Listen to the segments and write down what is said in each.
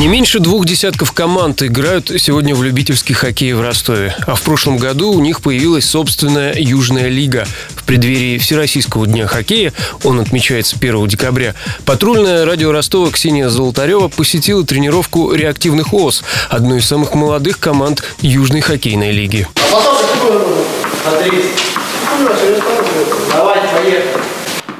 Не меньше двух десятков команд играют сегодня в любительский хоккей в Ростове. А в прошлом году у них появилась собственная Южная лига. В преддверии Всероссийского дня хоккея, он отмечается 1 декабря, патрульная радио Ростова Ксения Золотарева посетила тренировку реактивных ОС, одной из самых молодых команд Южной хоккейной лиги. Давай, поехали.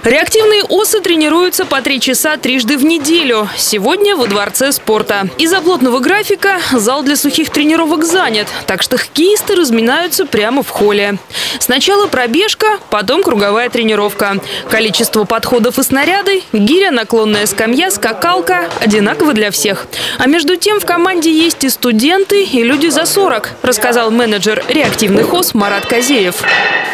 Реактивные осы тренируются по три часа трижды в неделю. Сегодня во Дворце спорта. Из-за плотного графика зал для сухих тренировок занят, так что хоккеисты разминаются прямо в холле. Сначала пробежка, потом круговая тренировка. Количество подходов и снаряды, гиря, наклонная скамья, скакалка – одинаково для всех. А между тем в команде есть и студенты, и люди за 40, рассказал менеджер реактивных ос Марат Казеев.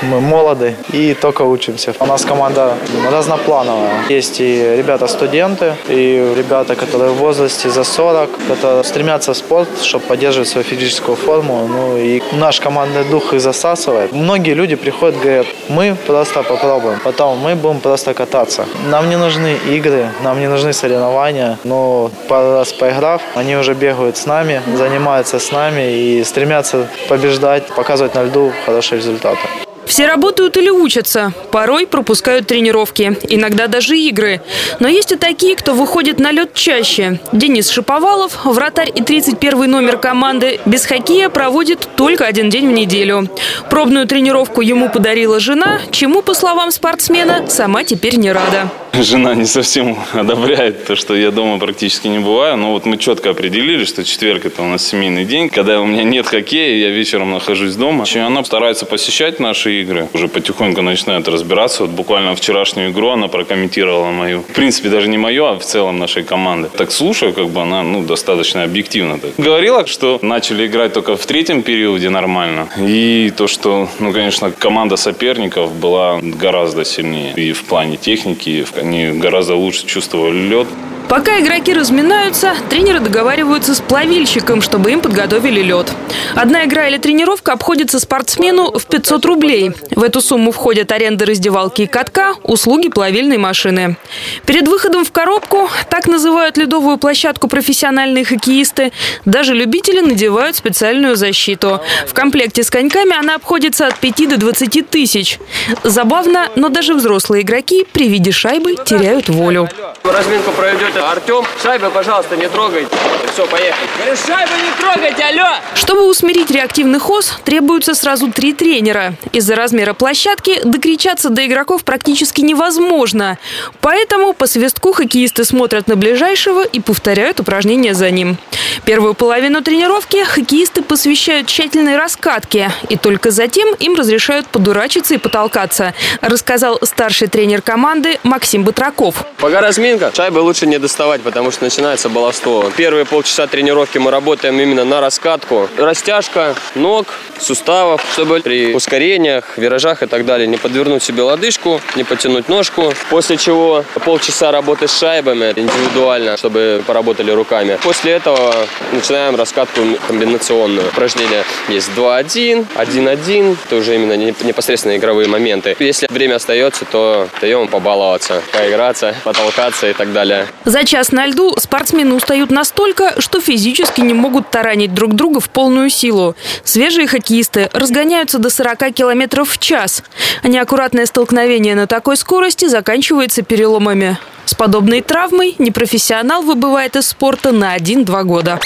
Мы молоды и только учимся. У нас команда разноплановая. Есть и ребята-студенты, и ребята, которые в возрасте за 40, которые стремятся в спорт, чтобы поддерживать свою физическую форму. Ну и наш командный дух их засасывает. Многие люди приходят, говорят, мы просто попробуем, потом мы будем просто кататься. Нам не нужны игры, нам не нужны соревнования, но пару раз поиграв, они уже бегают с нами, занимаются с нами и стремятся побеждать, показывать на льду хорошие результаты. Все работают или учатся. Порой пропускают тренировки. Иногда даже игры. Но есть и такие, кто выходит на лед чаще. Денис Шиповалов, вратарь и 31 номер команды, без хоккея проводит только один день в неделю. Пробную тренировку ему подарила жена, чему, по словам спортсмена, сама теперь не рада. Жена не совсем одобряет то, что я дома практически не бываю. Но вот мы четко определили, что четверг это у нас семейный день. Когда у меня нет хоккея, я вечером нахожусь дома. И она старается посещать наши игры. Уже потихоньку начинает разбираться. Вот буквально вчерашнюю игру она прокомментировала мою. В принципе, даже не мою, а в целом нашей команды. Так слушаю, как бы она ну, достаточно объективно. Так. Говорила, что начали играть только в третьем периоде нормально. И то, что, ну, конечно, команда соперников была гораздо сильнее. И в плане техники, и они гораздо лучше чувствовали лед. Пока игроки разминаются, тренеры договариваются с плавильщиком, чтобы им подготовили лед. Одна игра или тренировка обходится спортсмену в 500 рублей. В эту сумму входят аренда раздевалки и катка, услуги плавильной машины. Перед выходом в коробку, так называют ледовую площадку профессиональные хоккеисты, даже любители надевают специальную защиту. В комплекте с коньками она обходится от 5 до 20 тысяч. Забавно, но даже взрослые игроки при виде шайбы теряют волю. Разминку проведете Артем, шайбы, пожалуйста, не трогайте. Все, поехали. Говорю, шайбы не трогайте, алло! Чтобы усмирить реактивных ос, требуются сразу три тренера. Из-за размера площадки докричаться до игроков практически невозможно. Поэтому по свистку хоккеисты смотрят на ближайшего и повторяют упражнения за ним. Первую половину тренировки хоккеисты посвящают тщательной раскатке. И только затем им разрешают подурачиться и потолкаться, рассказал старший тренер команды Максим Батраков. Пока разминка, шайбы лучше не доставать, потому что начинается баловство. Первые полчаса тренировки мы работаем именно на раскатку. Растяжка ног, суставов, чтобы при ускорениях, виражах и так далее не подвернуть себе лодыжку, не потянуть ножку. После чего полчаса работы с шайбами индивидуально, чтобы поработали руками. После этого начинаем раскатку комбинационную. Упражнения есть 2-1, 1-1. Это уже именно непосредственно игровые моменты. Если время остается, то даем побаловаться, поиграться, потолкаться и так далее. За час на льду спортсмены устают настолько, что физически не могут таранить друг друга в полную силу. Свежие хоккеисты разгоняются до 40 км в час. Неаккуратное столкновение на такой скорости заканчивается переломами. С подобной травмой непрофессионал выбывает из спорта на 1-2 года.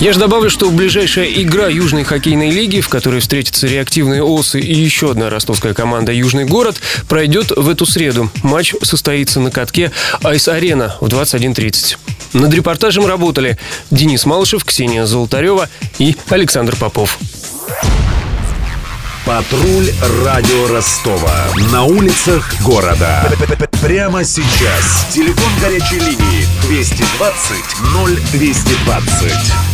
Я же добавлю, что ближайшая игра Южной хоккейной лиги, в которой встретятся реактивные осы и еще одна ростовская команда «Южный город», пройдет в эту среду. Матч состоится на катке «Айс-арена» в 21.30. Над репортажем работали Денис Малышев, Ксения Золотарева и Александр Попов. Патруль радио Ростова. На улицах города. Прямо сейчас. Телефон горячей линии 220 0220.